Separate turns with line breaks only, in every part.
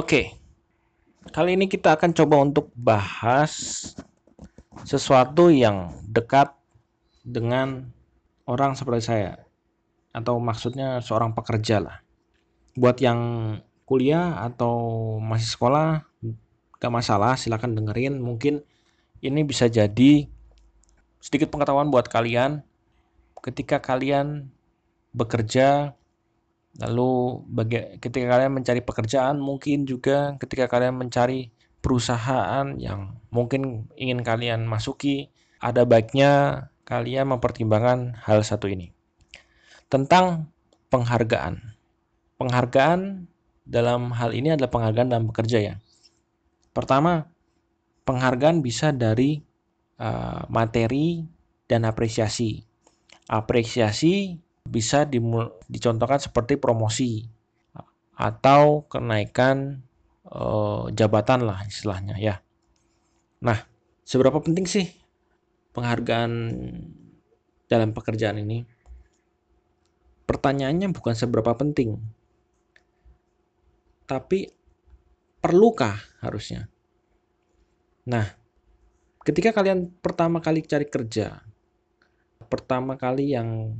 Oke, kali ini kita akan coba untuk bahas sesuatu yang dekat dengan orang seperti saya, atau maksudnya seorang pekerja lah. Buat yang kuliah atau masih sekolah, gak masalah, silahkan dengerin. Mungkin ini bisa jadi sedikit pengetahuan buat kalian ketika kalian bekerja Lalu bagi, ketika kalian mencari pekerjaan, mungkin juga ketika kalian mencari perusahaan yang mungkin ingin kalian masuki, ada baiknya kalian mempertimbangkan hal satu ini. Tentang penghargaan. Penghargaan dalam hal ini adalah penghargaan dalam bekerja ya. Pertama, penghargaan bisa dari uh, materi dan apresiasi. Apresiasi bisa dicontohkan seperti promosi atau kenaikan e, jabatan lah istilahnya ya. Nah, seberapa penting sih penghargaan dalam pekerjaan ini? Pertanyaannya bukan seberapa penting, tapi perlukah harusnya? Nah, ketika kalian pertama kali cari kerja, pertama kali yang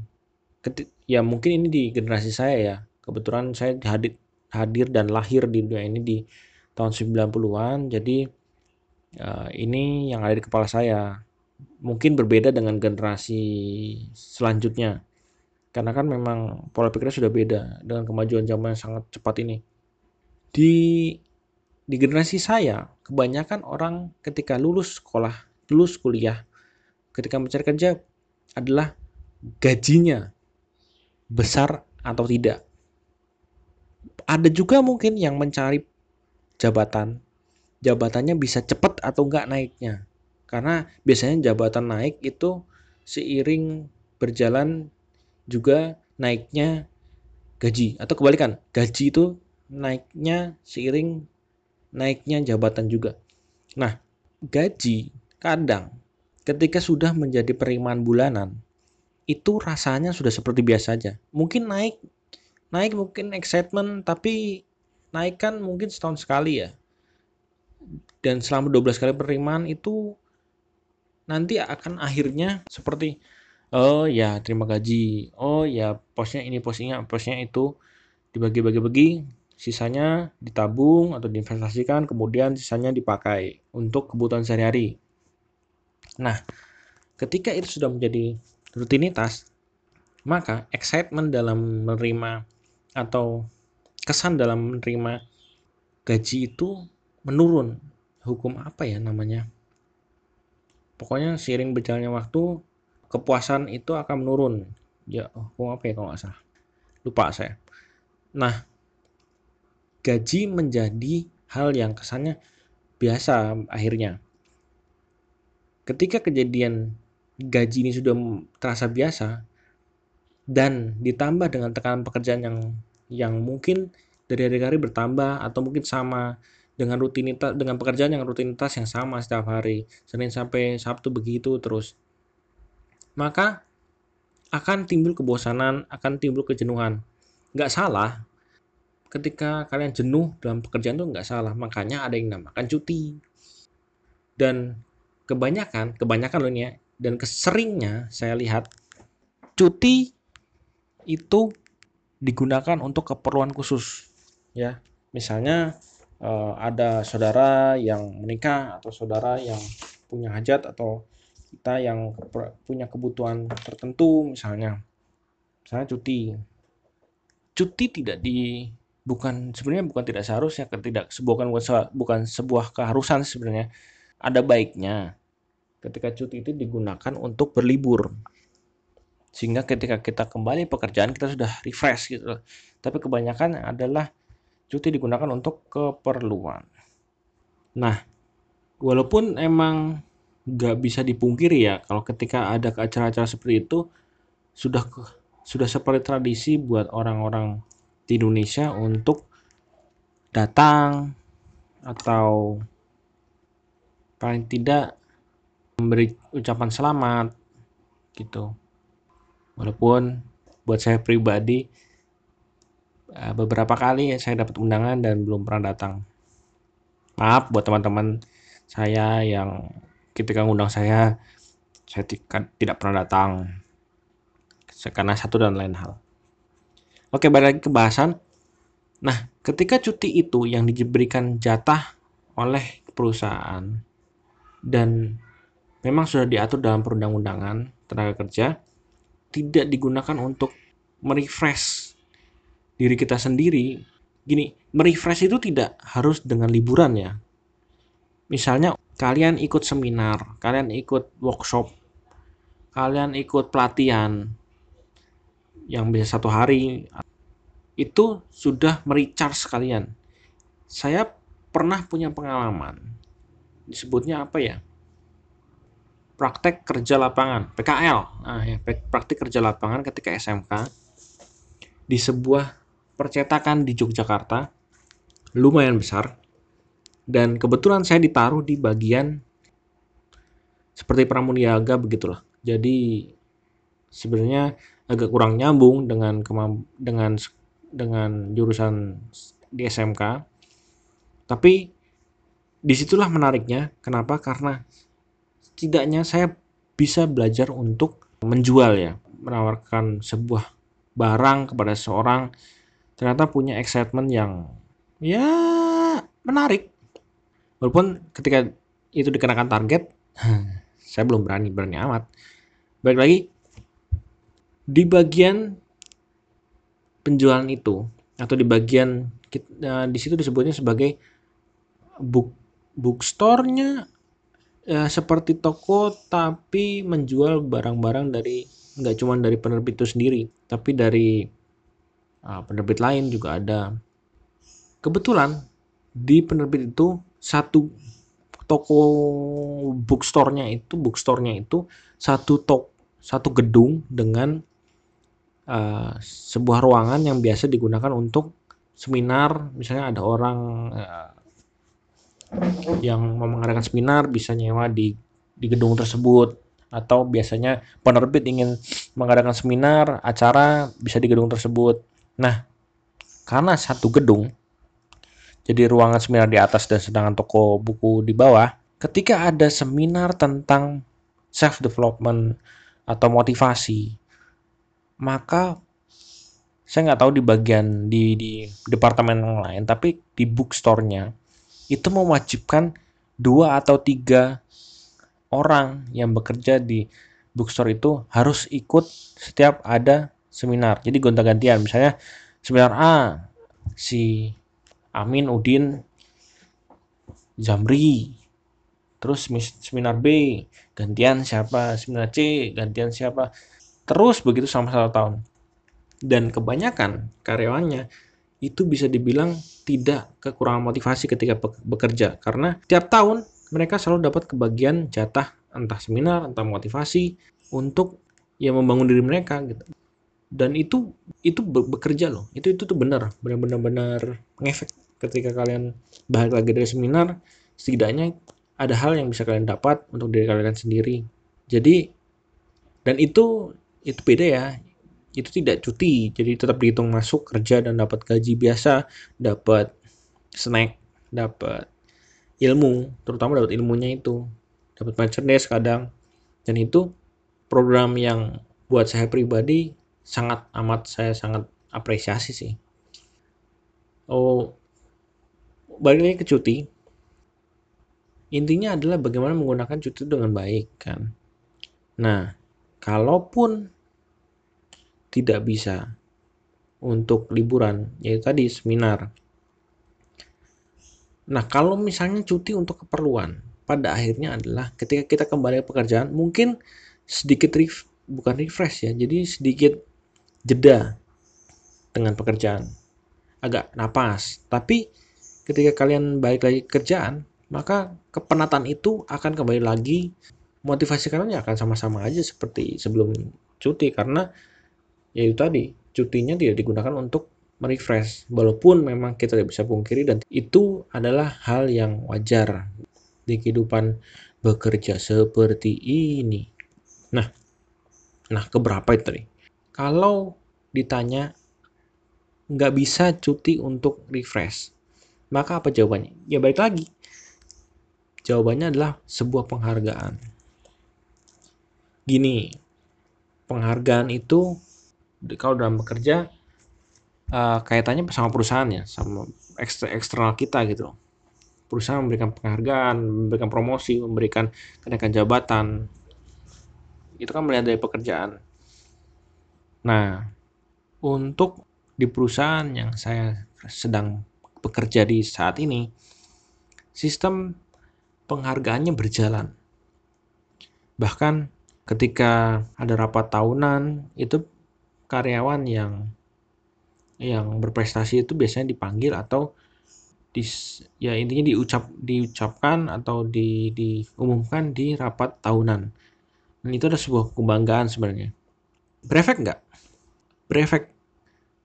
ya mungkin ini di generasi saya ya. Kebetulan saya hadir hadir dan lahir di dunia ini di tahun 90-an jadi uh, ini yang ada di kepala saya. Mungkin berbeda dengan generasi selanjutnya. Karena kan memang pola pikirnya sudah beda dengan kemajuan zaman yang sangat cepat ini. Di di generasi saya kebanyakan orang ketika lulus sekolah lulus kuliah ketika mencari kerja adalah gajinya besar atau tidak. Ada juga mungkin yang mencari jabatan. Jabatannya bisa cepat atau enggak naiknya. Karena biasanya jabatan naik itu seiring berjalan juga naiknya gaji atau kebalikan. Gaji itu naiknya seiring naiknya jabatan juga. Nah, gaji kadang ketika sudah menjadi penerimaan bulanan itu rasanya sudah seperti biasa aja. Mungkin naik, naik mungkin excitement, tapi naik kan mungkin setahun sekali ya. Dan selama 12 kali penerimaan itu nanti akan akhirnya seperti oh ya terima gaji, oh ya posnya ini posnya posnya itu dibagi-bagi-bagi, sisanya ditabung atau diinvestasikan, kemudian sisanya dipakai untuk kebutuhan sehari-hari. Nah, ketika itu sudah menjadi rutinitas, maka excitement dalam menerima atau kesan dalam menerima gaji itu menurun. Hukum apa ya namanya? Pokoknya seiring berjalannya waktu, kepuasan itu akan menurun. Ya, hukum apa ya kalau nggak salah? Lupa saya. Nah, gaji menjadi hal yang kesannya biasa akhirnya. Ketika kejadian gaji ini sudah terasa biasa dan ditambah dengan tekanan pekerjaan yang yang mungkin dari hari ke hari bertambah atau mungkin sama dengan rutinitas dengan pekerjaan yang rutinitas yang sama setiap hari Senin sampai Sabtu begitu terus. Maka akan timbul kebosanan akan timbul kejenuhan. Nggak salah ketika kalian jenuh dalam pekerjaan itu nggak salah makanya ada yang namakan cuti. Dan kebanyakan kebanyakan loh ini ya dan keseringnya saya lihat cuti itu digunakan untuk keperluan khusus. Ya misalnya eh, ada saudara yang menikah atau saudara yang punya hajat atau kita yang punya kebutuhan tertentu misalnya. Misalnya cuti. Cuti tidak di bukan sebenarnya bukan tidak seharusnya tidak sebuah bukan sebuah keharusan sebenarnya. Ada baiknya ketika cuti itu digunakan untuk berlibur. Sehingga ketika kita kembali pekerjaan kita sudah refresh gitu. Tapi kebanyakan adalah cuti digunakan untuk keperluan. Nah walaupun emang nggak bisa dipungkiri ya kalau ketika ada acara-acara seperti itu sudah sudah seperti tradisi buat orang-orang di Indonesia untuk datang atau paling tidak memberi ucapan selamat gitu walaupun buat saya pribadi uh, beberapa kali saya dapat undangan dan belum pernah datang. Maaf buat teman-teman saya yang ketika ngundang saya saya tidak pernah datang karena satu dan lain hal. Oke, balik lagi ke bahasan. Nah, ketika cuti itu yang diberikan jatah oleh perusahaan dan memang sudah diatur dalam perundang-undangan tenaga kerja, tidak digunakan untuk merefresh diri kita sendiri. Gini, merefresh itu tidak harus dengan liburan ya. Misalnya kalian ikut seminar, kalian ikut workshop, kalian ikut pelatihan yang bisa satu hari itu sudah merecharge sekalian. Saya pernah punya pengalaman disebutnya apa ya praktek kerja lapangan PKL nah ya praktek kerja lapangan ketika SMK di sebuah percetakan di Yogyakarta lumayan besar dan kebetulan saya ditaruh di bagian seperti pramuniaga begitulah jadi sebenarnya agak kurang nyambung dengan dengan dengan jurusan di SMK. Tapi di situlah menariknya. Kenapa? Karena setidaknya saya bisa belajar untuk menjual ya, menawarkan sebuah barang kepada seorang ternyata punya excitement yang ya menarik. Walaupun ketika itu dikenakan target, saya belum berani berani amat. Baik lagi di bagian penjualan itu atau di bagian uh, di situ disebutnya sebagai book bookstore-nya ya, seperti toko tapi menjual barang-barang dari nggak cuma dari penerbit itu sendiri tapi dari uh, penerbit lain juga ada. Kebetulan di penerbit itu satu toko bookstore-nya itu bookstore-nya itu satu tok satu gedung dengan uh, sebuah ruangan yang biasa digunakan untuk seminar. Misalnya ada orang uh, yang mengadakan seminar bisa nyewa di di gedung tersebut. Atau biasanya penerbit ingin mengadakan seminar acara bisa di gedung tersebut. Nah karena satu gedung jadi ruangan seminar di atas dan sedangkan toko buku di bawah ketika ada seminar tentang self development atau motivasi maka saya nggak tahu di bagian di di departemen yang lain tapi di bookstore-nya itu mewajibkan dua atau tiga orang yang bekerja di bookstore itu harus ikut setiap ada seminar. Jadi gonta-gantian. Misalnya seminar A si Amin Udin Zamri terus seminar B gantian siapa? Seminar C gantian siapa? Terus begitu selama satu tahun. Dan kebanyakan karyawannya itu bisa dibilang tidak kekurangan motivasi ketika bekerja. Karena tiap tahun mereka selalu dapat kebagian jatah entah seminar entah motivasi untuk ya membangun diri mereka gitu. Dan itu itu bekerja loh. Itu itu tuh benar benar-benar benar ngefek ketika kalian balik lagi dari seminar setidaknya ada hal yang bisa kalian dapat untuk diri kalian sendiri. Jadi dan itu itu beda ya itu tidak cuti. Jadi tetap dihitung masuk kerja dan dapat gaji biasa dapat snack dapat ilmu terutama dapat ilmunya itu. Dapat merchandise kadang. Dan itu program yang buat saya pribadi sangat amat saya sangat apresiasi sih. Oh balik lagi ke cuti. Intinya adalah bagaimana menggunakan cuti dengan baik kan? Nah kalaupun tidak bisa untuk liburan yaitu tadi seminar. Nah kalau misalnya cuti untuk keperluan pada akhirnya adalah ketika kita kembali ke pekerjaan mungkin sedikit ref, bukan refresh ya jadi sedikit jeda dengan pekerjaan. Agak napas. Tapi ketika kalian balik lagi kerjaan maka kepenatan itu akan kembali lagi. Motivasi kalian ya akan sama-sama aja seperti sebelum cuti karena ya itu tadi cutinya tidak digunakan untuk merefresh walaupun memang kita tidak bisa pungkiri dan itu adalah hal yang wajar di kehidupan bekerja seperti ini nah nah keberapa itu tadi kalau ditanya nggak bisa cuti untuk refresh. Maka apa jawabannya? Ya balik lagi. Jawabannya adalah sebuah penghargaan. Gini, penghargaan itu kalau dalam bekerja uh, kaitannya sama perusahaannya, sama eksternal kita gitu Perusahaan memberikan penghargaan, memberikan promosi, memberikan kenaikan jabatan. Itu kan melihat dari pekerjaan. Nah, untuk di perusahaan yang saya sedang bekerja di saat ini, sistem penghargaannya berjalan. Bahkan ketika ada rapat tahunan, itu karyawan yang yang berprestasi itu biasanya dipanggil atau dis, ya intinya diucap diucapkan atau di, diumumkan di rapat tahunan. Dan itu ada sebuah kebanggaan sebenarnya. Berefek nggak? Berefek.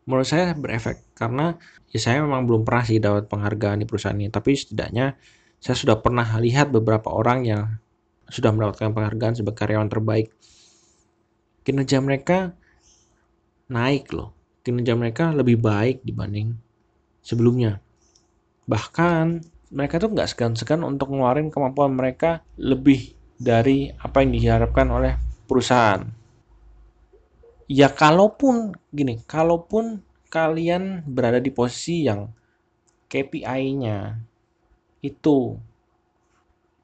Menurut saya berefek karena ya saya memang belum pernah sih dapat penghargaan di perusahaan ini, tapi setidaknya saya sudah pernah lihat beberapa orang yang sudah mendapatkan penghargaan sebagai karyawan terbaik. Kinerja mereka naik loh. Kinerja mereka lebih baik dibanding sebelumnya. Bahkan mereka tuh nggak segan-segan untuk ngeluarin kemampuan mereka lebih dari apa yang diharapkan oleh perusahaan. Ya kalaupun gini, kalaupun kalian berada di posisi yang KPI-nya itu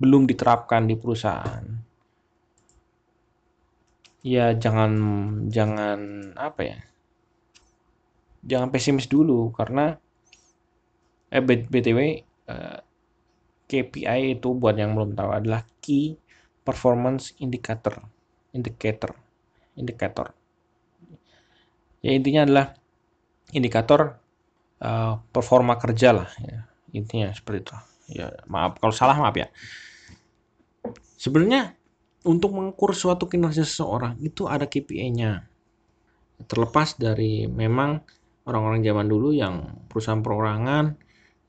belum diterapkan di perusahaan ya jangan jangan apa ya? Jangan pesimis dulu karena eh btw eh, KPI itu buat yang belum tahu adalah key performance indicator indicator indikator ya intinya adalah indikator uh, performa kerja lah ya intinya seperti itu. Ya maaf kalau salah maaf ya. Sebenarnya untuk mengukur suatu kinerja seseorang itu ada KPI-nya terlepas dari memang orang-orang zaman dulu yang perusahaan perorangan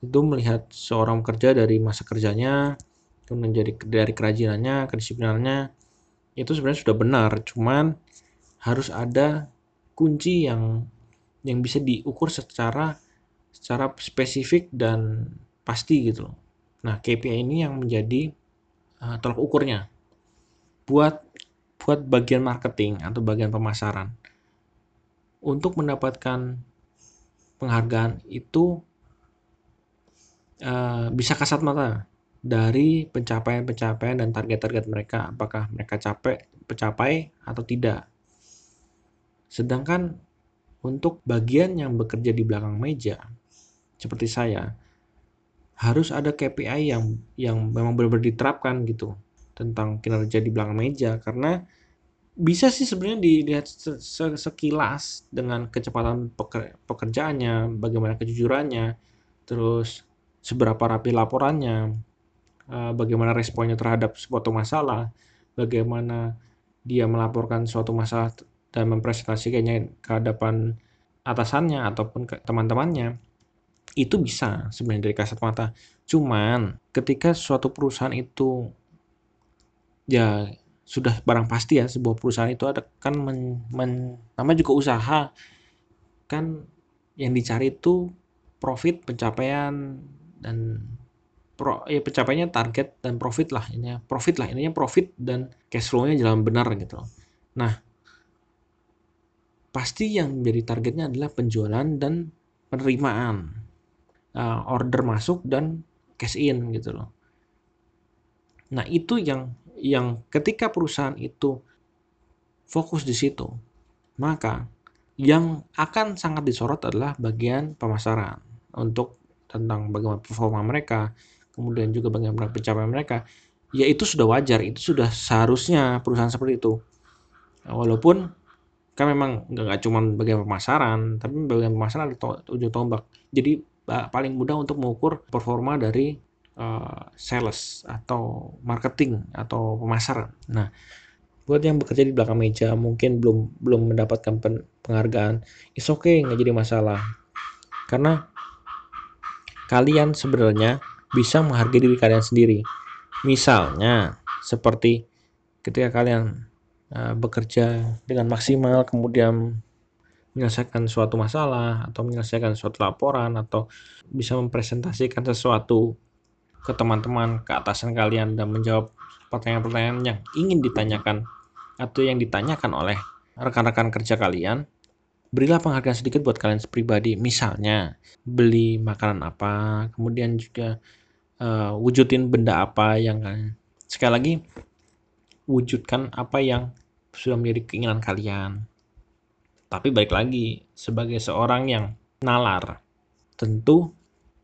itu melihat seorang kerja dari masa kerjanya kemudian jadi dari kerajinannya kedisiplinannya itu sebenarnya sudah benar. Cuman harus ada kunci yang yang bisa diukur secara secara spesifik dan pasti gitu loh. Nah, KPI ini yang menjadi uh, tolak ukurnya buat buat bagian marketing atau bagian pemasaran. Untuk mendapatkan penghargaan itu uh, bisa kasat mata dari pencapaian-pencapaian dan target-target mereka apakah mereka capek tercapai atau tidak. Sedangkan untuk bagian yang bekerja di belakang meja seperti saya harus ada KPI yang yang memang benar-benar diterapkan gitu tentang kinerja di belakang meja karena bisa sih sebenarnya dilihat sekilas dengan kecepatan pekerjaannya, bagaimana kejujurannya, terus seberapa rapi laporannya, eh, bagaimana responnya terhadap suatu masalah, bagaimana dia melaporkan suatu masalah dan mempresentasikannya ke hadapan atasannya ataupun ke teman-temannya itu bisa sebenarnya dari kasat mata. Cuman ketika suatu perusahaan itu ya sudah barang pasti ya sebuah perusahaan itu ada kan men, men, namanya juga usaha. Kan yang dicari itu profit pencapaian dan pro, ya pencapaiannya target dan profit lah ini profit lah ininya profit dan cash flow-nya jalan benar gitu nah pasti yang menjadi targetnya adalah penjualan dan penerimaan. Uh, order masuk dan cash in gitu loh. Nah itu yang yang ketika perusahaan itu fokus di situ, maka yang akan sangat disorot adalah bagian pemasaran untuk tentang bagaimana performa mereka, kemudian juga bagaimana pencapaian mereka. Ya itu sudah wajar, itu sudah seharusnya perusahaan seperti itu. Walaupun kan memang nggak cuma bagian pemasaran tapi bagian pemasaran ada to ujung tombak jadi paling mudah untuk mengukur performa dari uh, sales atau marketing atau pemasaran. Nah buat yang bekerja di belakang meja mungkin belum belum mendapatkan penghargaan is okay nggak jadi masalah. Karena kalian sebenarnya bisa menghargai diri kalian sendiri. Misalnya seperti ketika kalian Eh, bekerja dengan maksimal kemudian menyelesaikan suatu masalah atau menyelesaikan suatu laporan atau bisa mempresentasikan sesuatu ke teman-teman, ke atasan kalian dan menjawab pertanyaan-pertanyaan yang ingin ditanyakan atau yang ditanyakan oleh rekan-rekan kerja kalian, berilah penghargaan sedikit buat kalian pribadi. Misalnya, beli makanan apa, kemudian juga uh, wujudin benda apa yang sekali lagi wujudkan apa yang sudah menjadi keinginan kalian tapi baik lagi, sebagai seorang yang nalar, tentu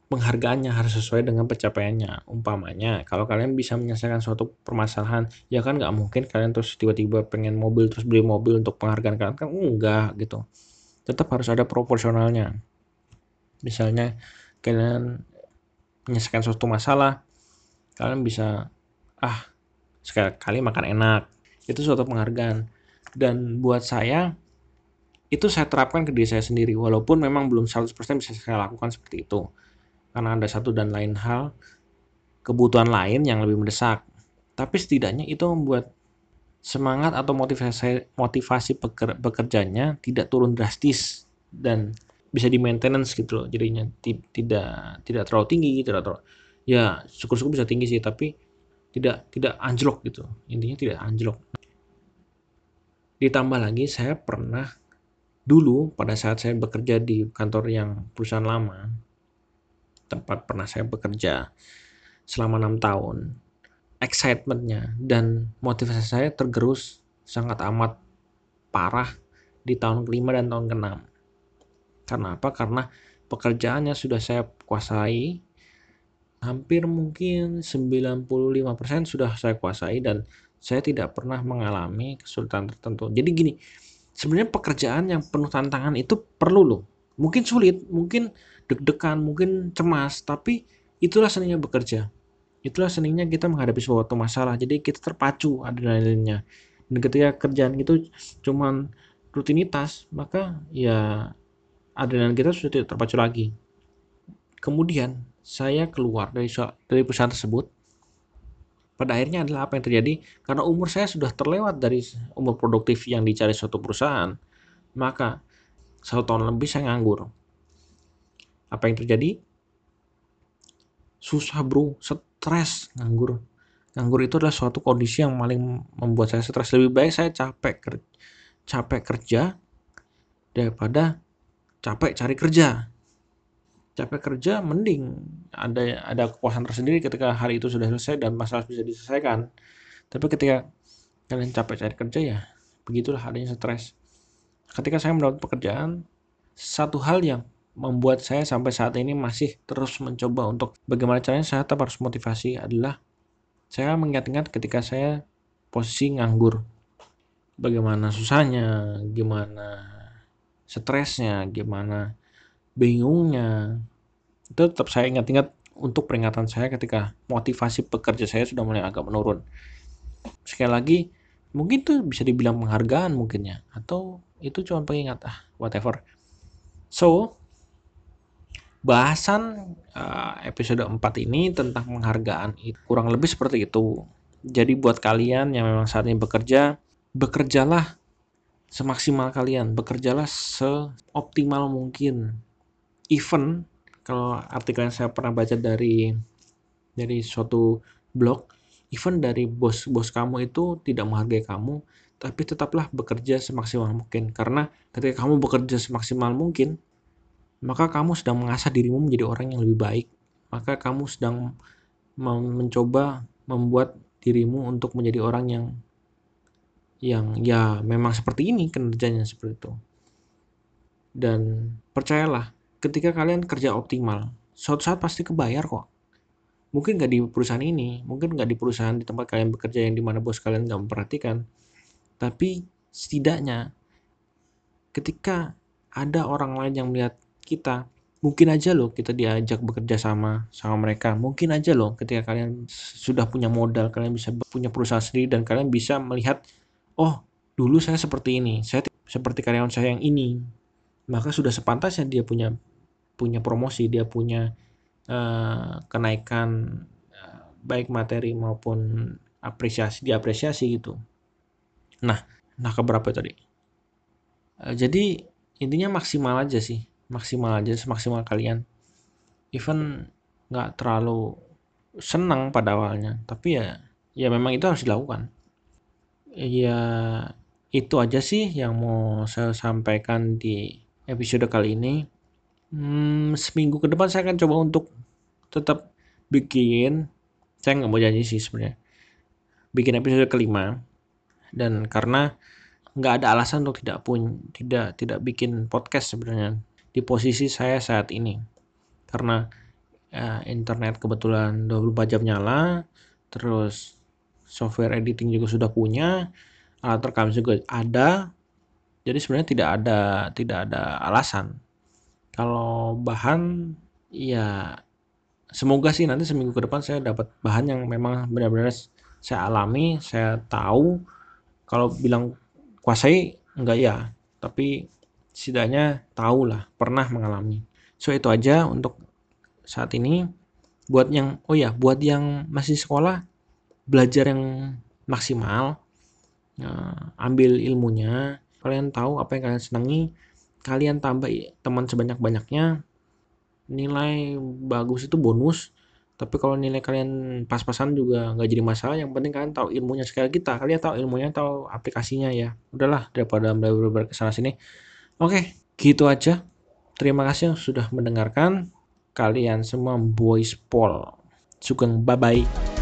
penghargaannya harus sesuai dengan pencapaiannya. Umpamanya, kalau kalian bisa menyelesaikan suatu permasalahan, ya kan nggak mungkin kalian terus tiba-tiba pengen mobil, terus beli mobil untuk penghargaan kalian. Kan enggak gitu. Tetap harus ada proporsionalnya. Misalnya, kalian menyelesaikan suatu masalah, kalian bisa, ah, sekali-kali makan enak. Itu suatu penghargaan. Dan buat saya, itu saya terapkan ke diri saya sendiri walaupun memang belum 100% bisa saya lakukan seperti itu karena ada satu dan lain hal kebutuhan lain yang lebih mendesak. Tapi setidaknya itu membuat semangat atau motivasi motivasi beker, bekerjanya tidak turun drastis dan bisa di maintenance gitu loh. Jadinya tidak tidak terlalu tinggi tidak terlalu ya syukur-syukur bisa tinggi sih tapi tidak tidak anjlok gitu. Intinya tidak anjlok. Ditambah lagi saya pernah dulu pada saat saya bekerja di kantor yang perusahaan lama tempat pernah saya bekerja selama enam tahun. Excitementnya dan motivasi saya tergerus sangat amat parah di tahun kelima dan tahun keenam. Karena apa? Karena pekerjaannya sudah saya kuasai hampir mungkin 95% sudah saya kuasai dan saya tidak pernah mengalami kesulitan tertentu. Jadi gini sebenarnya pekerjaan yang penuh tantangan itu perlu loh. Mungkin sulit, mungkin deg-degan, mungkin cemas, tapi itulah seninya bekerja. Itulah seninya kita menghadapi suatu masalah. Jadi kita terpacu adrenalinnya. Dan ketika kerjaan itu cuman rutinitas, maka ya adrenalin kita sudah tidak terpacu lagi. Kemudian saya keluar dari dari perusahaan tersebut pada akhirnya adalah apa yang terjadi karena umur saya sudah terlewat dari umur produktif yang dicari suatu perusahaan maka satu tahun lebih saya nganggur apa yang terjadi? Susah bro. Stres nganggur. Nganggur itu adalah suatu kondisi yang paling membuat saya stres. Lebih baik saya capek kerja capek kerja daripada capek cari kerja. Capek kerja mending ada ada kepuasan tersendiri ketika hari itu sudah selesai dan masalah bisa diselesaikan. Tapi ketika kalian capek cari kerja ya begitulah adanya stres. Ketika saya mendapat pekerjaan satu hal yang membuat saya sampai saat ini masih terus mencoba untuk bagaimana caranya saya tetap harus motivasi adalah saya mengingat-ingat ketika saya posisi nganggur. Bagaimana susahnya gimana stresnya gimana bingungnya. Itu tetap saya ingat-ingat untuk peringatan saya ketika motivasi pekerja saya sudah mulai agak menurun. Sekali lagi mungkin itu bisa dibilang penghargaan mungkinnya atau itu cuma pengingat ah whatever. So bahasan uh, episode 4 ini tentang penghargaan itu kurang lebih seperti itu. Jadi buat kalian yang memang saat ini bekerja bekerjalah semaksimal kalian. Bekerjalah seoptimal mungkin. Even kalau artikel yang saya pernah baca dari dari suatu blog even dari bos bos kamu itu tidak menghargai kamu tapi tetaplah bekerja semaksimal mungkin. Karena ketika kamu bekerja semaksimal mungkin maka kamu sedang mengasah dirimu menjadi orang yang lebih baik maka kamu sedang mencoba membuat dirimu untuk menjadi orang yang yang ya memang seperti ini kinerjanya seperti itu dan percayalah ketika kalian kerja optimal, suatu saat pasti kebayar kok. Mungkin nggak di perusahaan ini, mungkin nggak di perusahaan di tempat kalian bekerja yang di mana bos kalian nggak memperhatikan. Tapi setidaknya ketika ada orang lain yang melihat kita, mungkin aja loh kita diajak bekerja sama sama mereka. Mungkin aja loh ketika kalian sudah punya modal, kalian bisa punya perusahaan sendiri dan kalian bisa melihat, oh dulu saya seperti ini, saya seperti karyawan saya yang ini, maka sudah sepantasnya dia punya punya promosi, dia punya uh, kenaikan uh, baik materi maupun apresiasi, diapresiasi gitu. Nah, nah keberapa tadi? Uh, jadi intinya maksimal aja sih maksimal aja semaksimal kalian. Even nggak terlalu senang pada awalnya tapi ya ya memang itu harus dilakukan. Ya itu aja sih yang mau saya sampaikan di episode kali ini. Hmm, seminggu ke depan saya akan coba untuk tetap bikin saya nggak mau janji sih sebenarnya bikin episode kelima. Dan karena nggak ada alasan untuk tidak pun tidak tidak bikin podcast sebenarnya di posisi saya saat ini. Karena ya, internet kebetulan 24 jam nyala terus software editing juga sudah punya alat rekam juga ada. Jadi sebenarnya tidak ada tidak ada alasan. Kalau bahan ya semoga sih nanti seminggu ke depan saya dapat bahan yang memang benar-benar saya alami saya tahu. Kalau bilang kuasai enggak ya. Tapi setidaknya tahu lah pernah mengalami. So itu aja untuk saat ini. Buat yang oh ya buat yang masih sekolah belajar yang maksimal uh, ambil ilmunya kalian tahu apa yang kalian senangi kalian tambah teman sebanyak-banyaknya nilai bagus itu bonus. Tapi kalau nilai kalian pas-pasan juga nggak jadi masalah yang penting kalian tahu ilmunya sekali kita kalian tahu ilmunya tahu aplikasinya ya. Udahlah daripada belajar ke sana sini oke gitu aja. Terima kasih sudah mendengarkan. Kalian semua boys Paul. Sugeng bye bye